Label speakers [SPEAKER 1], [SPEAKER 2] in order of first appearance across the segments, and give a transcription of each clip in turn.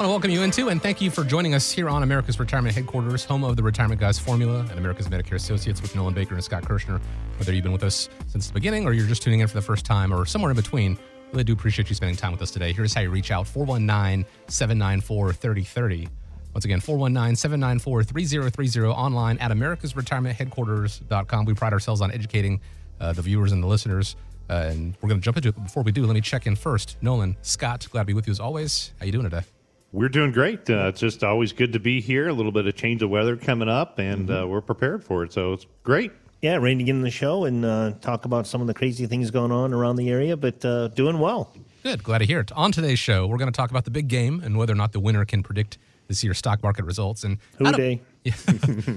[SPEAKER 1] Want to welcome you into and thank you for joining us here on America's Retirement Headquarters, home of the Retirement Guys Formula and America's Medicare Associates with Nolan Baker and Scott Kirshner. Whether you've been with us since the beginning or you're just tuning in for the first time or somewhere in between, really do appreciate you spending time with us today. Here's how you reach out 419 794 3030. Once again, 419 794 3030 online at americasretirementheadquarters.com. We pride ourselves on educating uh, the viewers and the listeners. Uh, and we're going to jump into it. But before we do, let me check in first. Nolan, Scott, glad to be with you as always. How you doing today?
[SPEAKER 2] We're doing great. Uh, it's just always good to be here. A little bit of change of weather coming up, and mm-hmm. uh, we're prepared for it. So it's great.
[SPEAKER 3] Yeah, ready to get in the show and uh, talk about some of the crazy things going on around the area, but uh, doing well.
[SPEAKER 1] Good. Glad to hear it. On today's show, we're going to talk about the big game and whether or not the winner can predict this year's stock market results. And
[SPEAKER 3] Who Dey?
[SPEAKER 1] Yeah.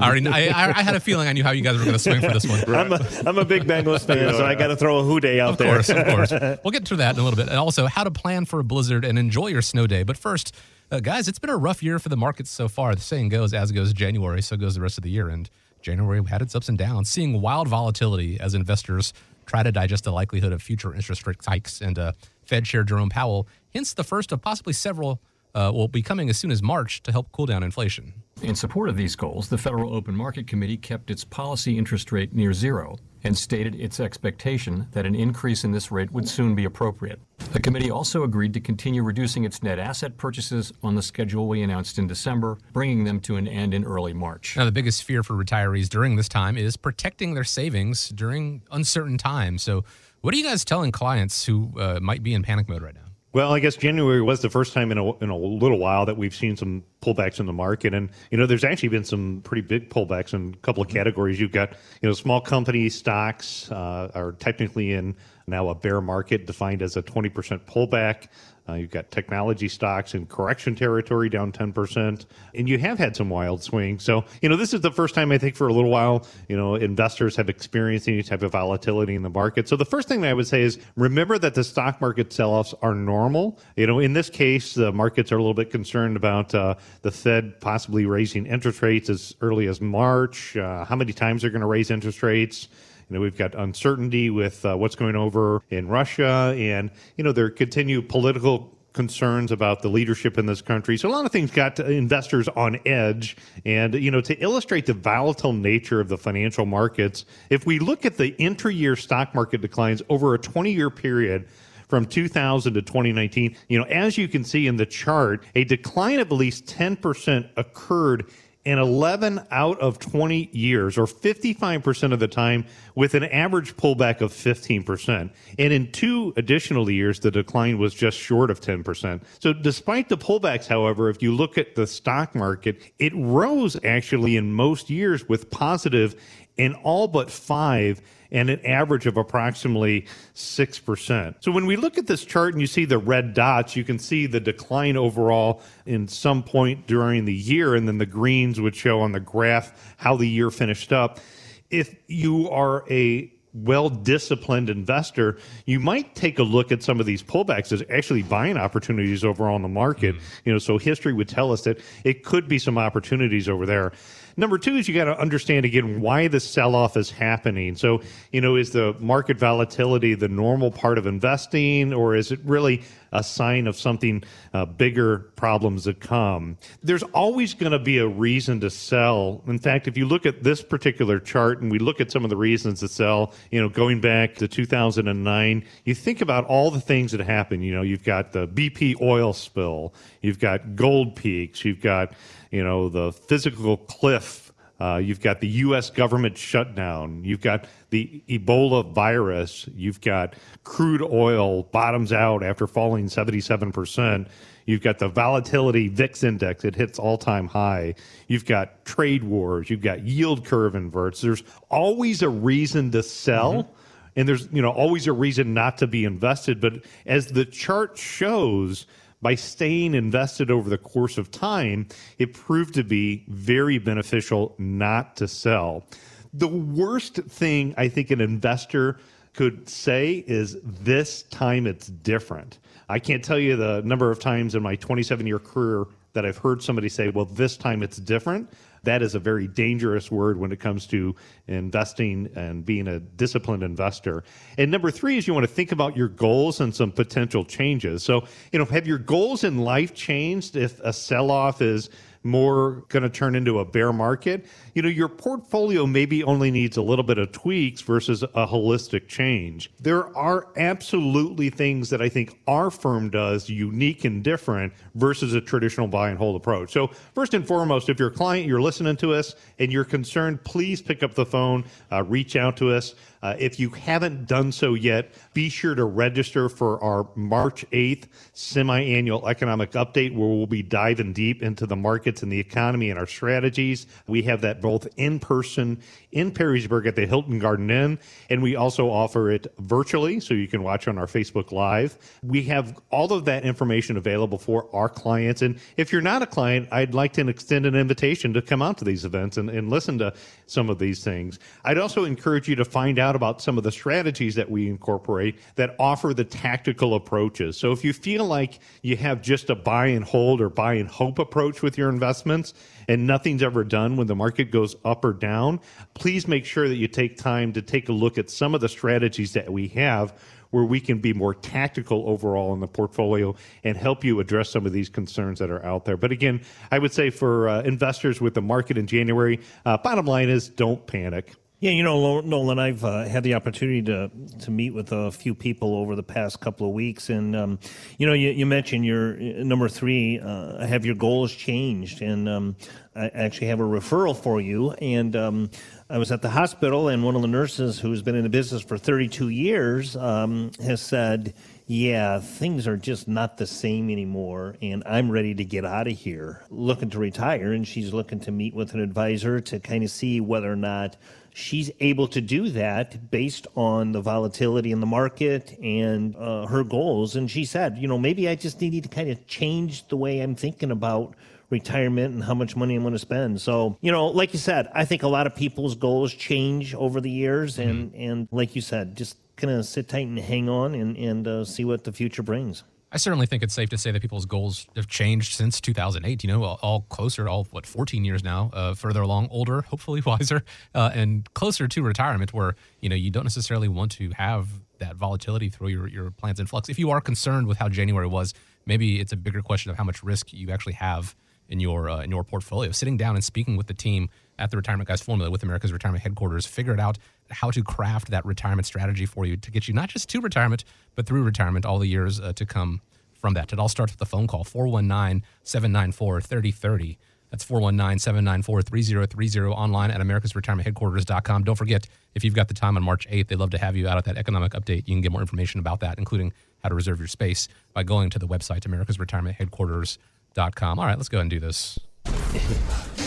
[SPEAKER 1] I, already, I, I, had a feeling I knew how you guys were going to swing for this one.
[SPEAKER 3] I'm, a, I'm a big Bengals fan, so I got to throw a Who Dey out
[SPEAKER 1] of
[SPEAKER 3] there.
[SPEAKER 1] Of course, of course. We'll get to that in a little bit. And also, how to plan for a blizzard and enjoy your snow day. But first, uh, guys, it's been a rough year for the markets so far. The saying goes, as goes January, so goes the rest of the year. And January had its ups and downs, seeing wild volatility as investors try to digest the likelihood of future interest rate hikes. And uh, Fed Chair Jerome Powell hints the first of possibly several uh, will be coming as soon as March to help cool down inflation.
[SPEAKER 4] In support of these goals, the Federal Open Market Committee kept its policy interest rate near zero and stated its expectation that an increase in this rate would soon be appropriate. The committee also agreed to continue reducing its net asset purchases on the schedule we announced in December, bringing them to an end in early March.
[SPEAKER 1] Now, the biggest fear for retirees during this time is protecting their savings during uncertain times. So, what are you guys telling clients who uh, might be in panic mode right now?
[SPEAKER 2] Well, I guess January was the first time in a, in a little while that we've seen some pullbacks in the market, and you know, there's actually been some pretty big pullbacks in a couple of categories. You've got you know, small company stocks uh, are technically in now a bear market, defined as a 20% pullback. Uh, you've got technology stocks in correction territory down 10%, and you have had some wild swings. So, you know, this is the first time I think for a little while, you know, investors have experienced any type of volatility in the market. So, the first thing that I would say is remember that the stock market sell offs are normal. You know, in this case, the markets are a little bit concerned about uh, the Fed possibly raising interest rates as early as March, uh, how many times they're going to raise interest rates. You know, we've got uncertainty with uh, what's going over in Russia, and you know there continue political concerns about the leadership in this country. So a lot of things got investors on edge. And, you know, to illustrate the volatile nature of the financial markets, if we look at the intra-year stock market declines over a 20-year period, from 2000 to 2019, you know, as you can see in the chart, a decline of at least 10% occurred in 11 out of 20 years, or 55% of the time, with an average pullback of 15%. And in two additional years, the decline was just short of 10%. So, despite the pullbacks, however, if you look at the stock market, it rose actually in most years with positive in all but five and an average of approximately 6%. So when we look at this chart and you see the red dots, you can see the decline overall in some point during the year, and then the greens would show on the graph how the year finished up. If you are a well disciplined investor, you might take a look at some of these pullbacks as actually buying opportunities overall in the market. Mm-hmm. You know, so history would tell us that it could be some opportunities over there. Number two is you got to understand again why the sell off is happening. So, you know, is the market volatility the normal part of investing, or is it really a sign of something uh, bigger problems that come? There's always going to be a reason to sell. In fact, if you look at this particular chart and we look at some of the reasons to sell, you know, going back to 2009, you think about all the things that happened. You know, you've got the BP oil spill, you've got gold peaks, you've got you know, the fiscal cliff. Uh, you've got the U.S. government shutdown. You've got the Ebola virus. You've got crude oil bottoms out after falling 77%. You've got the volatility VIX index. It hits all time high. You've got trade wars. You've got yield curve inverts. There's always a reason to sell. Mm-hmm. And there's, you know, always a reason not to be invested. But as the chart shows, by staying invested over the course of time, it proved to be very beneficial not to sell. The worst thing I think an investor could say is this time it's different. I can't tell you the number of times in my 27 year career that I've heard somebody say, well, this time it's different. That is a very dangerous word when it comes to investing and being a disciplined investor. And number three is you want to think about your goals and some potential changes. So, you know, have your goals in life changed if a sell off is more going to turn into a bear market, you know, your portfolio maybe only needs a little bit of tweaks versus a holistic change. There are absolutely things that I think our firm does unique and different versus a traditional buy and hold approach. So, first and foremost, if you're a client, you're listening to us and you're concerned, please pick up the phone, uh, reach out to us. Uh, if you haven't done so yet, be sure to register for our March 8th semi annual economic update where we'll be diving deep into the markets and the economy and our strategies. We have that both in person in Perrysburg at the Hilton Garden Inn, and we also offer it virtually so you can watch on our Facebook Live. We have all of that information available for our clients. And if you're not a client, I'd like to extend an invitation to come out to these events and, and listen to some of these things. I'd also encourage you to find out about some of the strategies that we incorporate that offer the tactical approaches. So if you feel like you have just a buy and hold or buy and hope approach with your investments and nothing's ever done when the market goes up or down, please make sure that you take time to take a look at some of the strategies that we have where we can be more tactical overall in the portfolio and help you address some of these concerns that are out there. But again, I would say for uh, investors with the market in January, uh, bottom line is don't panic.
[SPEAKER 3] Yeah, you know, Nolan, I've uh, had the opportunity to to meet with a few people over the past couple of weeks, and um, you know, you, you, mentioned your uh, number three. Uh, have your goals changed? And um, I actually have a referral for you. And um, I was at the hospital, and one of the nurses who's been in the business for 32 years um, has said, yeah, things are just not the same anymore, and I'm ready to get out of here, looking to retire. And she's looking to meet with an advisor to kind of see whether or not she's able to do that based on the volatility in the market and uh, her goals. And she said, you know, maybe I just need to kind of change the way I'm thinking about retirement and how much money I'm going to spend. So, you know, like you said, I think a lot of people's goals change over the years. And, mm-hmm. and like you said, just kind of sit tight and hang on and, and uh, see what the future brings.
[SPEAKER 1] I certainly think it's safe to say that people's goals have changed since 2008. You know, all, closer, all what 14 years now, uh, further along, older, hopefully wiser, uh, and closer to retirement, where you know you don't necessarily want to have that volatility through your your plans in flux. If you are concerned with how January was, maybe it's a bigger question of how much risk you actually have in your uh, in your portfolio. Sitting down and speaking with the team at the Retirement Guys Formula with America's Retirement Headquarters, figure it out how to craft that retirement strategy for you to get you not just to retirement, but through retirement all the years uh, to come from that. It all starts with a phone call 419 794 3030. That's 419 794 3030 online at americasretirementheadquarters.com. Don't forget, if you've got the time on March 8th, they'd love to have you out at that economic update. You can get more information about that, including how to reserve your space, by going to the website, americasretirementheadquarters.com. All right, let's go ahead and do this.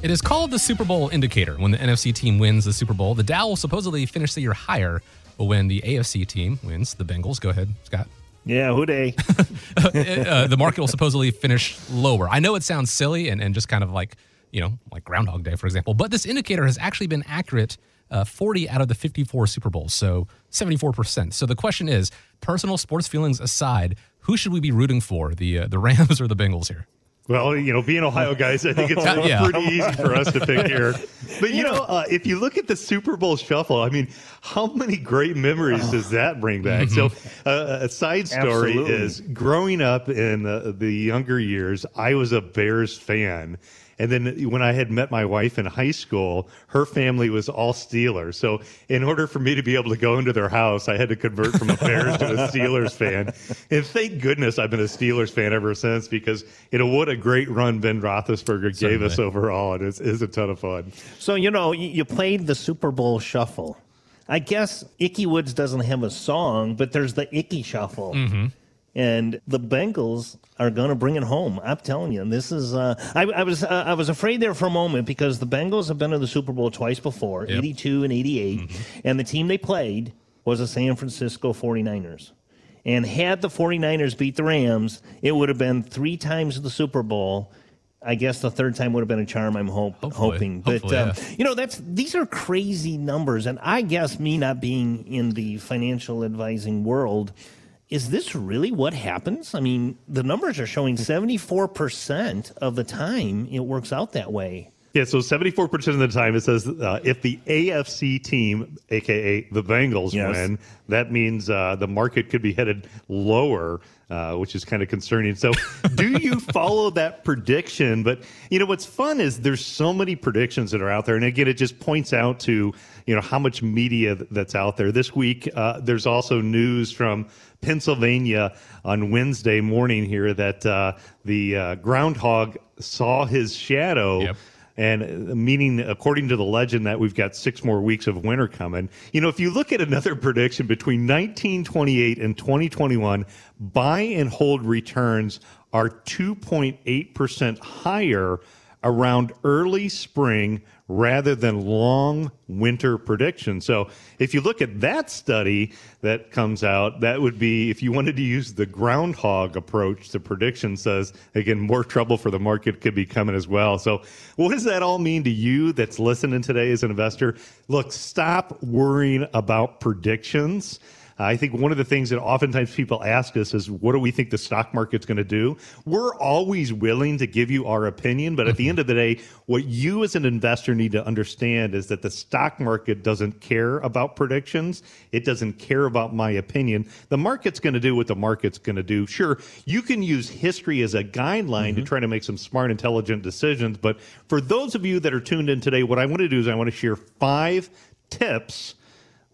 [SPEAKER 1] It is called the Super Bowl indicator. When the NFC team wins the Super Bowl, the Dow will supposedly finish the year higher. But when the AFC team wins, the Bengals, go ahead, Scott.
[SPEAKER 3] Yeah, Who Dey?
[SPEAKER 1] uh, the market will supposedly finish lower. I know it sounds silly and, and just kind of like, you know, like Groundhog Day, for example, but this indicator has actually been accurate uh, 40 out of the 54 Super Bowls, so 74%. So the question is personal sports feelings aside, who should we be rooting for, the, uh, the Rams or the Bengals here?
[SPEAKER 2] Well, you know, being Ohio guys, I think it's yeah. pretty easy for us to pick here. But you know, uh, if you look at the Super Bowl shuffle, I mean, how many great memories does that bring back? Mm-hmm. So, uh, a side story Absolutely. is growing up in uh, the younger years, I was a Bears fan. And then when I had met my wife in high school, her family was all Steelers. So in order for me to be able to go into their house, I had to convert from a Bears to a Steelers fan. And thank goodness I've been a Steelers fan ever since because you know what a great run Ben Roethlisberger Certainly. gave us overall. And it is, is a ton of fun.
[SPEAKER 3] So you know you played the Super Bowl shuffle. I guess Ickey Woods doesn't have a song, but there's the Ickey Shuffle. Mm-hmm. And the Bengals are going to bring it home. I'm telling you, and this is. Uh, I, I, was uh, I was afraid there for a moment because the Bengals have been to the Super Bowl twice before, yep. 82 and 88, mm-hmm. and the team they played was the San Francisco 49ers. And had the 49ers beat the Rams, it would have been three times the Super Bowl. I guess the third time would have been a charm. I'm hope,
[SPEAKER 1] Hopefully.
[SPEAKER 3] hoping, but
[SPEAKER 1] Hopefully,
[SPEAKER 3] um,
[SPEAKER 1] yeah.
[SPEAKER 3] you know that's these are crazy numbers, and I guess me not being in the financial advising world, is this really what happens? I mean, the numbers are showing 74 percent of the time it works out that way.
[SPEAKER 2] Yeah, so 74% of the time it says uh, if the AFC team, aka the Bengals,
[SPEAKER 3] Yes.
[SPEAKER 2] win, that means uh, the market could be headed lower, uh, which is kind of concerning. So, do you follow that prediction? But you know what's fun is there's so many predictions that are out there, and again, it just points out to you know how much media that's out there. This week, uh, there's also news from Pennsylvania on Wednesday morning here that uh, the uh, groundhog saw his shadow
[SPEAKER 1] Yep.
[SPEAKER 2] And uh, meaning according to the legend that we've got six more weeks of winter coming. You know if you look at another prediction between 1928 and 2021 buy and hold returns are 2.8% higher around early spring rather than long winter predictions. So if you look at that study that comes out, that would be if you wanted to use the groundhog approach, the prediction says again more trouble for the market could be coming as well. So what does that all mean to you that's listening today as an investor? Look, stop worrying about predictions. I think one of the things that oftentimes people ask us is, what do we think the stock market's going to do? We're always willing to give you our opinion, but at the end of the day, what you as an investor need to understand is that the stock market doesn't care about predictions. It doesn't care about my opinion. The market's going to do what the market's going to do. Sure, you can use history as a guideline to mm-hmm. try to make some smart, intelligent decisions, but for those of you that are tuned in today, what I want to do is I want to share five tips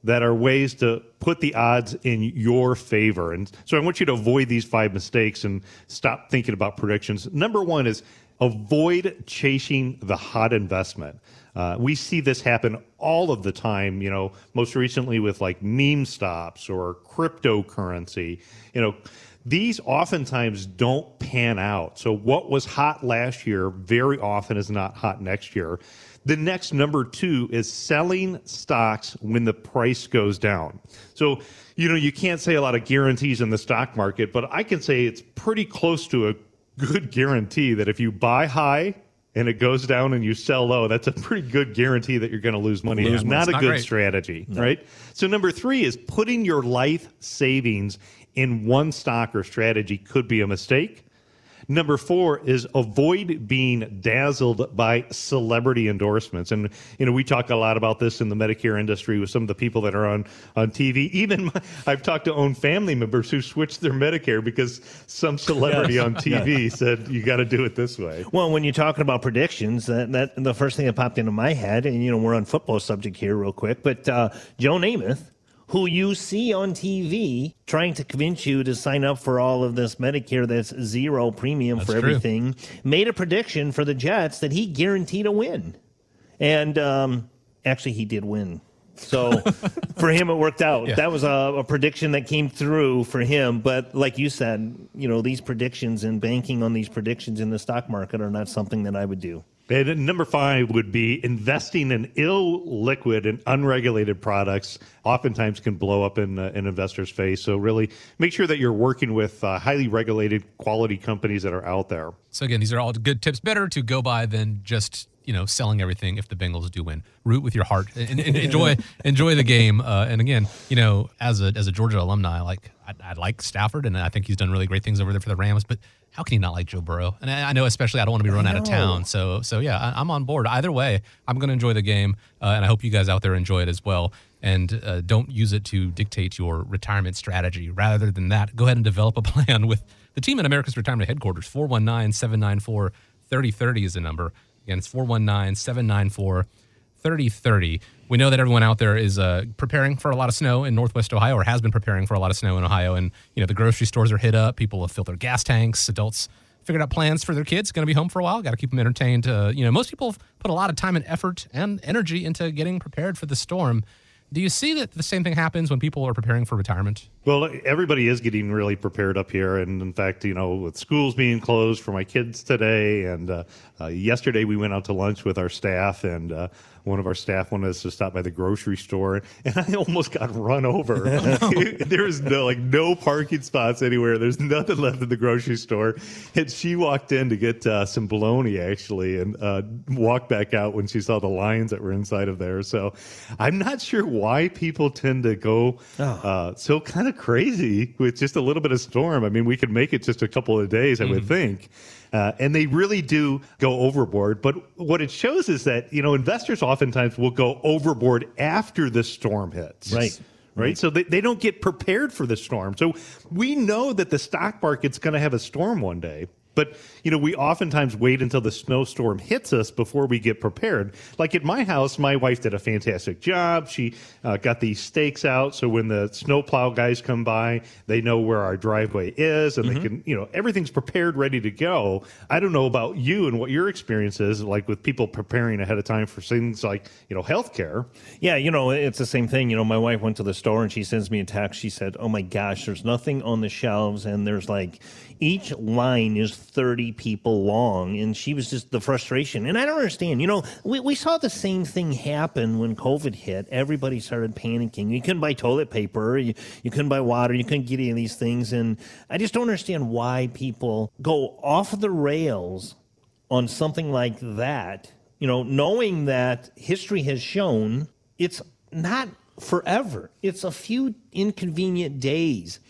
[SPEAKER 2] that are ways to put the odds in your favor. And so I want you to avoid these five mistakes and stop thinking about predictions. Number one is avoid chasing the hot investment. Uh, we see this happen all of the time, you know, most recently with like meme stocks or cryptocurrency. You know, these oftentimes don't pan out. So what was hot last year very often is not hot next year. The next number two is selling stocks when the price goes down. So, you know, you can't say a lot of guarantees in the stock market, but I can say it's pretty close to a good guarantee that if you buy high and it goes down and you sell low, that's a pretty good guarantee that you're going to lose money.
[SPEAKER 1] Lose
[SPEAKER 2] not
[SPEAKER 1] It's
[SPEAKER 2] a good
[SPEAKER 1] great.
[SPEAKER 2] strategy, right? So number three is putting your life savings in one stock or strategy could be a mistake. Number four is avoid being dazzled by celebrity endorsements. And, you know, we talk a lot about this in the Medicare industry with some of the people that are on, on TV. Even my, I've talked to own family members who switched their Medicare because some celebrity on TV said, you got to do it this way.
[SPEAKER 3] Well, when you're talking about predictions, that, that the first thing that popped into my head, and you know, we're on football subject here real quick, but uh, Joe Namath, who you see on TV trying to convince you to sign up for all of this Medicare that's zero premium for
[SPEAKER 1] true.
[SPEAKER 3] everything, made a prediction for the Jets that he guaranteed a win. And um, actually, he did win. So for him, it worked out.
[SPEAKER 1] Yeah.
[SPEAKER 3] That was a, a prediction that came through for him. But like you said, you know, these predictions and banking on these predictions in the stock market are not something that I would do.
[SPEAKER 2] And number five would be investing in illiquid and unregulated products. Oftentimes can blow up in uh, an investor's face. So really make sure that you're working with uh, highly regulated quality companies that are out there.
[SPEAKER 1] So again, these are all good tips. Better to go by than just you know selling everything if the Bengals do win. Root with your heart and, and enjoy enjoy the game. Uh, and again, you know, as a as a Georgia alumni, like I, I like Stafford, and I think he's done really great things over there for the Rams. But how can you not like Joe Burrow? And I, I know, especially, I don't want to be run out of town. So so yeah, I, I'm on board. Either way, I'm going to enjoy the game, uh, and I hope you guys out there enjoy it as well. And uh, don't use it to dictate your retirement strategy. Rather than that, go ahead and develop a plan with the team at America's Retirement Headquarters. 419 794 3030 is the number. Again, it's 419 794 3030. We know that everyone out there is uh, preparing for a lot of snow in Northwest Ohio or has been preparing for a lot of snow in Ohio. And, you know, the grocery stores are hit up. People have filled their gas tanks. Adults figured out plans for their kids. Going to be home for a while. Got to keep them entertained. Uh, you know, most people put a lot of time and effort and energy into getting prepared for the storm. Do you see that the same thing happens when people are preparing for retirement?
[SPEAKER 2] Well, everybody is getting really prepared up here, and in fact, you know, with schools being closed for my kids today, and uh, uh, yesterday we went out to lunch with our staff, and uh, one of our staff wanted us to stop by the grocery store, and I almost got run over. There's no like no parking spots anywhere. There's nothing left in the grocery store, and she walked in to get uh, some bologna actually, and uh, walked back out when she saw the lines that were inside of there. So, I'm not sure why people tend to go
[SPEAKER 3] Oh.
[SPEAKER 2] uh, so kind of crazy with just a little bit of storm. I mean, we could make it just a couple of days, I would think. Uh, and they really do go overboard. But what it shows is that, you know, investors oftentimes will go overboard after the storm hits.
[SPEAKER 3] Right.
[SPEAKER 2] Right. So they, they don't get prepared for the storm. So we know that the stock market's going to have a storm one day. But, you know, we oftentimes wait until the snowstorm hits us before we get prepared. Like at my house, my wife did a fantastic job. She uh, got these stakes out. So when the snowplow guys come by, they know where our driveway is and they can, you know, everything's prepared, ready to go. I don't know about you and what your experience is like with people preparing ahead of time for things like, you know, healthcare.
[SPEAKER 3] Yeah, you know, it's the same thing. You know, my wife went to the store and she sends me a text. She said, Oh my gosh, there's nothing on the shelves. And there's like, each line is 30 people long. And she was just the frustration. And I don't understand. You know, we, we saw the same thing happen when COVID hit. Everybody started panicking. You couldn't buy toilet paper, you, you couldn't buy water, you couldn't get any of these things. And I just don't understand why people go off the rails on something like that, you know, knowing that history has shown it's not forever, it's a few inconvenient days,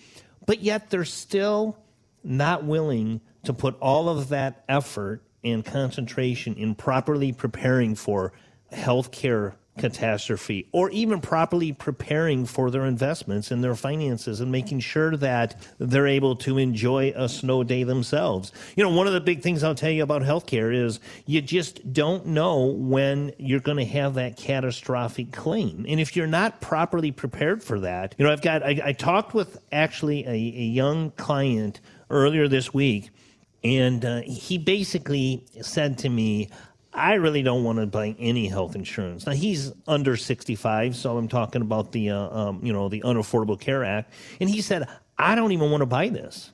[SPEAKER 3] but yet they're still not willing to put all of that effort and concentration in properly preparing for healthcare catastrophe or even properly preparing for their investments and their finances and making sure that they're able to enjoy a snow day themselves. You know, one of the big things I'll tell you about healthcare is you just don't know when you're going to have that catastrophic claim. And if you're not properly prepared for that, you know, I've got, I, I talked with actually a, a young client earlier this week and uh, he basically said to me, I really don't want to buy any health insurance. Now he's under 65, so I'm talking about the uh, um, you know the Unaffordable Care Act, and he said I don't even want to buy this.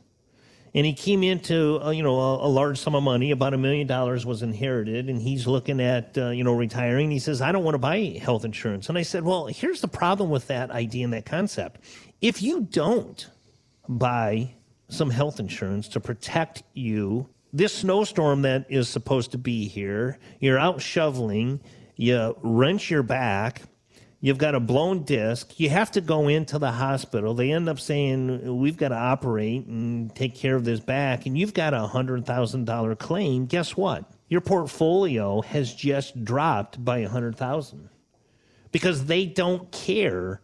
[SPEAKER 3] And he came into uh, you know a, a large sum of money, about a million dollars was inherited, and he's looking at uh, you know retiring. He says I don't want to buy health insurance, and I said, well, here's the problem with that idea and that concept. If you don't buy some health insurance to protect you. This snowstorm that is supposed to be here, you're out shoveling, you wrench your back, you've got a blown disc, you have to go into the hospital. They end up saying, We've got to operate and take care of this back, and you've got a $100,000 claim. Guess what? Your portfolio has just dropped by a 100000 because they don't care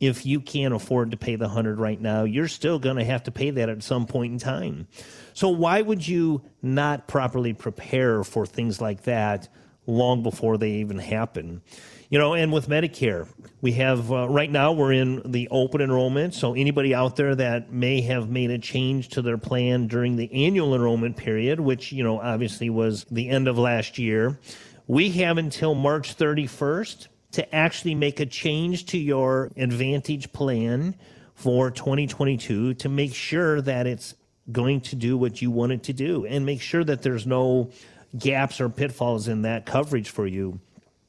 [SPEAKER 3] if you can't afford to pay the 100 right now you're still going to have to pay that at some point in time. So why would you not properly prepare for things like that long before they even happen? You know and with medicare we have uh, right now we're in the open enrollment so anybody out there that may have made a change to their plan during the annual enrollment period which you know obviously was the end of last year we have until march 31st to actually make a change to your Advantage plan for 2022 to make sure that it's going to do what you want it to do and make sure that there's no gaps or pitfalls in that coverage for you.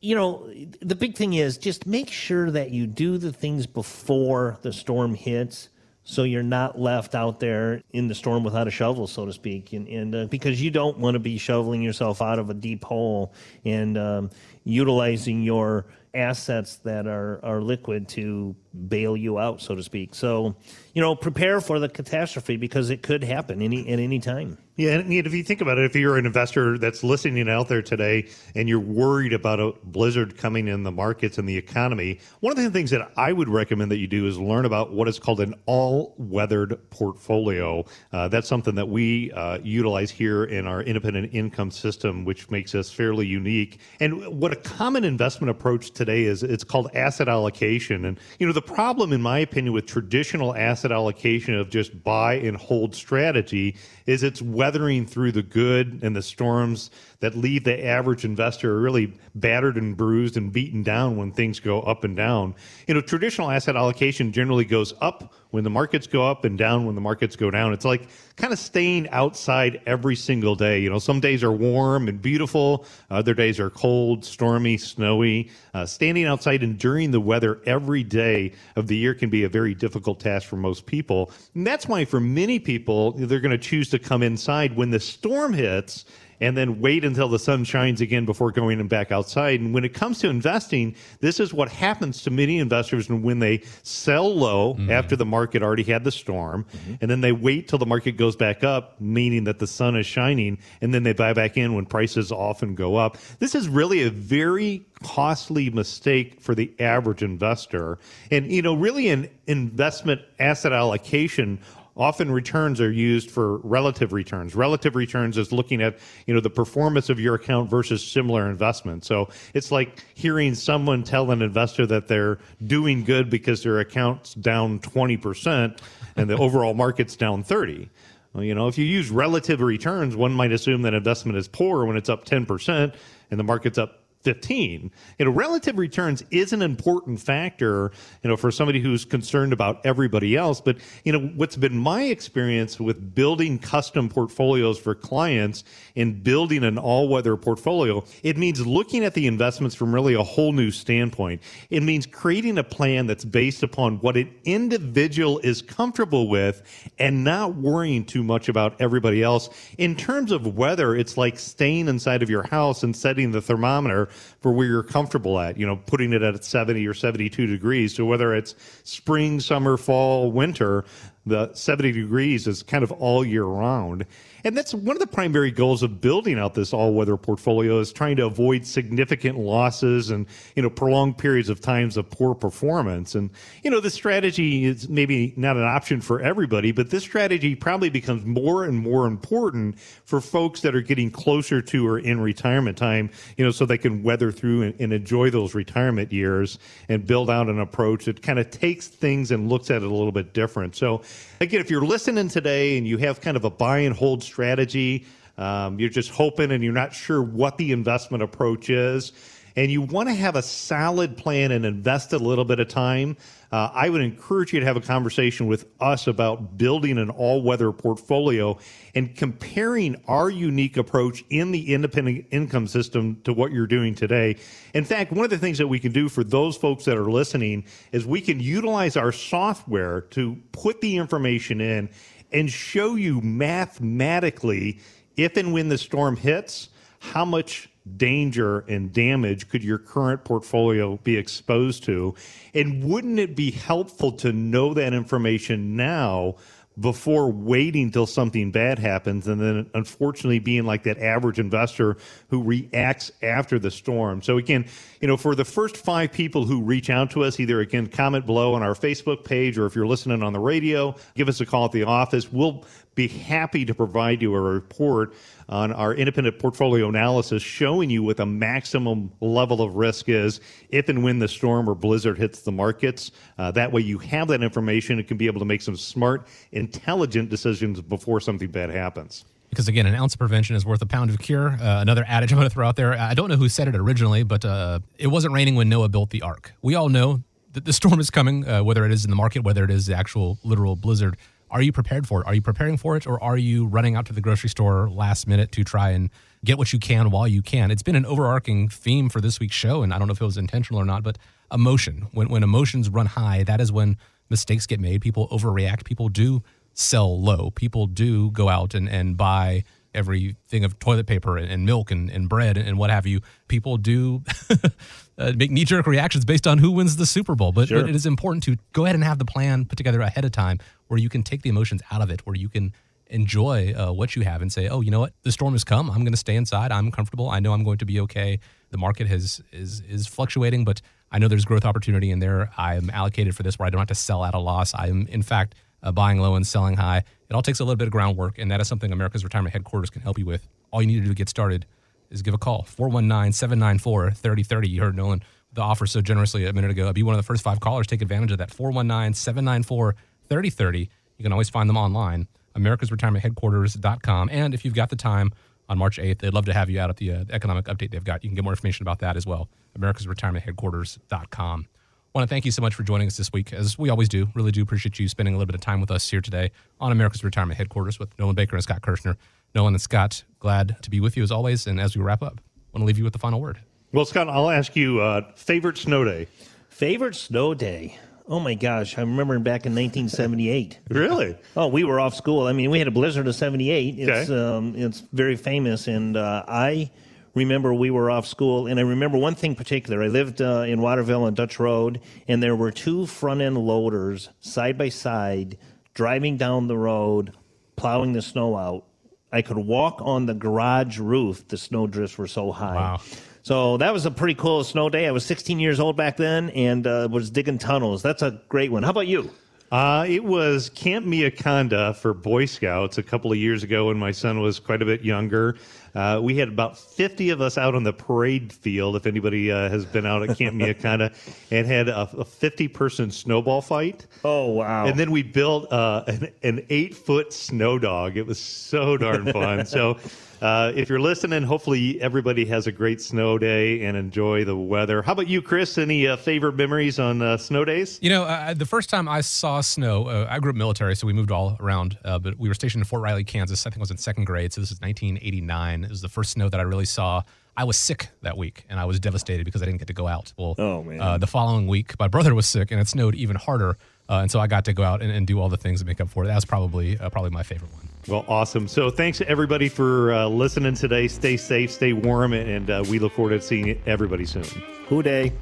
[SPEAKER 3] You know, the big thing is just make sure that you do the things before the storm hits so you're not left out there in the storm without a shovel, so to speak, and, and uh, because you don't want to be shoveling yourself out of a deep hole and um, utilizing your assets that are, are liquid to bail you out, so to speak. So, you know, prepare for the catastrophe because it could happen any at any time.
[SPEAKER 2] Yeah, and if you think about it, if you're an investor that's listening out there today and you're worried about a blizzard coming in the markets and the economy, one of the things that I would recommend that you do is learn about what is called an all-weathered portfolio. Uh, that's something that we uh, utilize here in our independent income system, which makes us fairly unique. And what a common investment approach today is, it's called asset allocation. And you know, the problem, in my opinion, with traditional asset allocation of just buy and hold strategy is it's weathering through the good and the storms that leave the average investor really battered and bruised and beaten down when things go up and down. You know, traditional asset allocation generally goes up when the markets go up and down when the markets go down. It's like kind of staying outside every single day. You know, some days are warm and beautiful, other days are cold, stormy, snowy. Uh, standing outside enduring the weather every day of the year can be a very difficult task for most people. And that's why for many people, they're going to choose to come inside when the storm hits and then wait until the sun shines again before going and back outside. And when it comes to investing, this is what happens to many investors when they sell low mm-hmm. after the market already had the storm, mm-hmm. and then they wait till the market goes back up, meaning that the sun is shining, and then they buy back in when prices often go up. This is really a very costly mistake for the average investor. And, you know, really an investment asset allocation often returns are used for relative returns. Relative returns is looking at, you know, the performance of your account versus similar investments. So it's like hearing someone tell an investor that they're doing good because their account's down 20% and the overall market's down 30. Well, you know, if you use relative returns, one might assume that investment is poor when it's up 10% and the market's up 15. You know, relative returns is an important factor, you know, for somebody who's concerned about everybody else. But, you know, what's been my experience with building custom portfolios for clients and building an all weather portfolio, it means looking at the investments from really a whole new standpoint. It means creating a plan that's based upon what an individual is comfortable with and not worrying too much about everybody else. In terms of weather, it's like staying inside of your house and setting the thermometer for where you're comfortable at, you know, putting it at 70 or 72 degrees. So whether it's spring, summer, fall, winter, the 70 degrees is kind of all year round. And that's one of the primary goals of building out this all-weather portfolio is trying to avoid significant losses and, you know, prolonged periods of times of poor performance. And, you know, this strategy is maybe not an option for everybody, but this strategy probably becomes more and more important for folks that are getting closer to or in retirement time, you know, so they can weather through and, and enjoy those retirement years and build out an approach that kind of takes things and looks at it a little bit different. So again, if you're listening today and you have kind of a buy and hold strategy. Um, you're just hoping and you're not sure what the investment approach is. And you want to have a solid plan and invest a little bit of time. Uh, I would encourage you to have a conversation with us about building an all weather portfolio and comparing our unique approach in the independent income system to what you're doing today. In fact, one of the things that we can do for those folks that are listening is we can utilize our software to put the information in and show you mathematically if and when the storm hits, how much danger and damage could your current portfolio be exposed to? And wouldn't it be helpful to know that information now before waiting till something bad happens and then unfortunately being like that average investor who reacts after the storm. So again, you know, for the first five people who reach out to us, either again comment below on our Facebook page or if you're listening on the radio, give us a call at the office. We'll be happy to provide you a report on our independent portfolio analysis showing you what the maximum level of risk is if and when the storm or blizzard hits the markets. Uh, that way you have that information and can be able to make some smart, intelligent decisions before something bad happens
[SPEAKER 1] because again, an ounce of prevention is worth a pound of cure. Uh, another adage I'm going to throw out there. I don't know who said it originally, but uh, it wasn't raining when Noah built the ark. We all know that the storm is coming, uh, whether it is in the market, whether it is the actual literal blizzard. Are you prepared for it? Are you preparing for it, or are you running out to the grocery store last minute to try and get what you can while you can? It's been an overarching theme for this week's show, and I don't know if it was intentional or not, but emotion. When when emotions run high, that is when mistakes get made. People overreact. People do sell low. People do go out and, and buy everything of toilet paper and, and milk and, and bread and, and, what have you. People do uh, make knee jerk reactions based on who wins the Super Bowl. But, sure. but, it is important to go ahead and have the plan put together ahead of time where you can take the emotions out of it, where you can enjoy uh, what you have and say, oh, you know what? The storm has come. I'm going to stay inside. I'm comfortable. I know I'm going to be okay. The market has is is fluctuating, but I know there's growth opportunity in there. I'm allocated for this where I don't have to sell at a loss. I am, in fact, uh, buying low and selling high. It all takes a little bit of groundwork, and that is something America's Retirement Headquarters can help you with. All you need to do to get started is give a call 419 794 3030. You heard Nolan the offer so generously a minute ago. Be one of the first five callers. Take advantage of that 419 794 3030. You can always find them online, americasretirementheadquarters.com. And if you've got the time on March 8th, they'd love to have you out at the uh, economic update they've got. You can get more information about that as well, americasretirementheadquarters.com. want to thank you so much for joining us this week, as we always do. Really do appreciate you spending a little bit of time with us here today on America's Retirement Headquarters with Nolan Baker and Scott Kirshner. Nolan and Scott, glad to be with you as always. And as we wrap up, I want to leave you with the final word.
[SPEAKER 2] Well, Scott, I'll ask you uh, favorite snow day.
[SPEAKER 3] Favorite snow day? Oh my gosh, I remember back in 1978.
[SPEAKER 2] really?
[SPEAKER 3] Oh, we were off school. I mean, we had a blizzard of 78. It's okay. um, it's very famous, and uh, I remember we were off school, and I remember one thing particular. I lived uh, in Waterville on Dutch Road, and there were two front end loaders side by side driving down the road, plowing the snow out. I could walk on the garage roof. The snow drifts were so high.
[SPEAKER 1] Wow.
[SPEAKER 3] So that was a pretty cool snow day. I was 16 years old back then and uh, was digging tunnels. That's a great one. How about you?
[SPEAKER 2] Uh, it was Camp Miakonda for Boy Scouts a couple of years ago when my son was quite a bit younger. Uh, we had about 50 of us out on the parade field, if anybody uh, has been out at Camp Miakonda, and had a, a 50 person snowball fight.
[SPEAKER 3] Oh, wow.
[SPEAKER 2] And then we built uh, an, an eight foot snow dog. It was so darn fun. so uh, if you're listening, hopefully everybody has a great snow day and enjoy the weather. How about you, Chris? Any uh, favorite memories on uh, snow days?
[SPEAKER 1] You know, uh, the first time I saw snow, uh, I grew up military, so we moved all around, uh, but we were stationed in Fort Riley, Kansas. I think I was in second grade, so this is 1989. It was the first snow that I really saw. I was sick that week, and I was devastated because I didn't get to go out.
[SPEAKER 3] Well, oh, man.
[SPEAKER 1] the following week, my brother was sick, and it snowed even harder. Uh, and so I got to go out and, and, do all the things to make up for it. That was probably uh, probably my favorite one.
[SPEAKER 2] Well, awesome. So thanks to everybody for uh, listening today. Stay safe, stay warm, and uh, we look forward to seeing everybody soon.
[SPEAKER 3] Who Dey?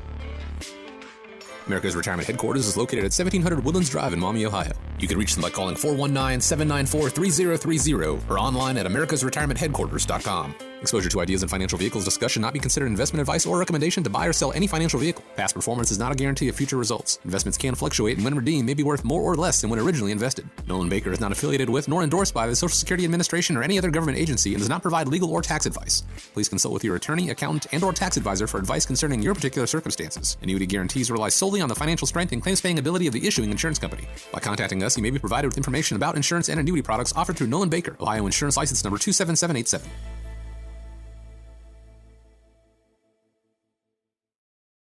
[SPEAKER 5] America's Retirement Headquarters is located at 1700 Woodlands Drive in Maumee, Ohio. You can reach them by calling 419 794 3030 or online at americasretirementheadquarters.com. Exposure to ideas and financial vehicles discussion not be considered investment advice or recommendation to buy or sell any financial vehicle. Past performance is not a guarantee of future results. Investments can fluctuate and when redeemed may be worth more or less than when originally invested. Nolan Baker is not affiliated with nor endorsed by the Social Security Administration or any other government agency and does not provide legal or tax advice. Please consult with your attorney, accountant, and or tax advisor for advice concerning your particular circumstances. Annuity guarantees rely solely on the financial strength and claims paying ability of the issuing insurance company. By contacting us, you may be provided with information about insurance and annuity products offered through Nolan Baker, Ohio Insurance License Number 27787.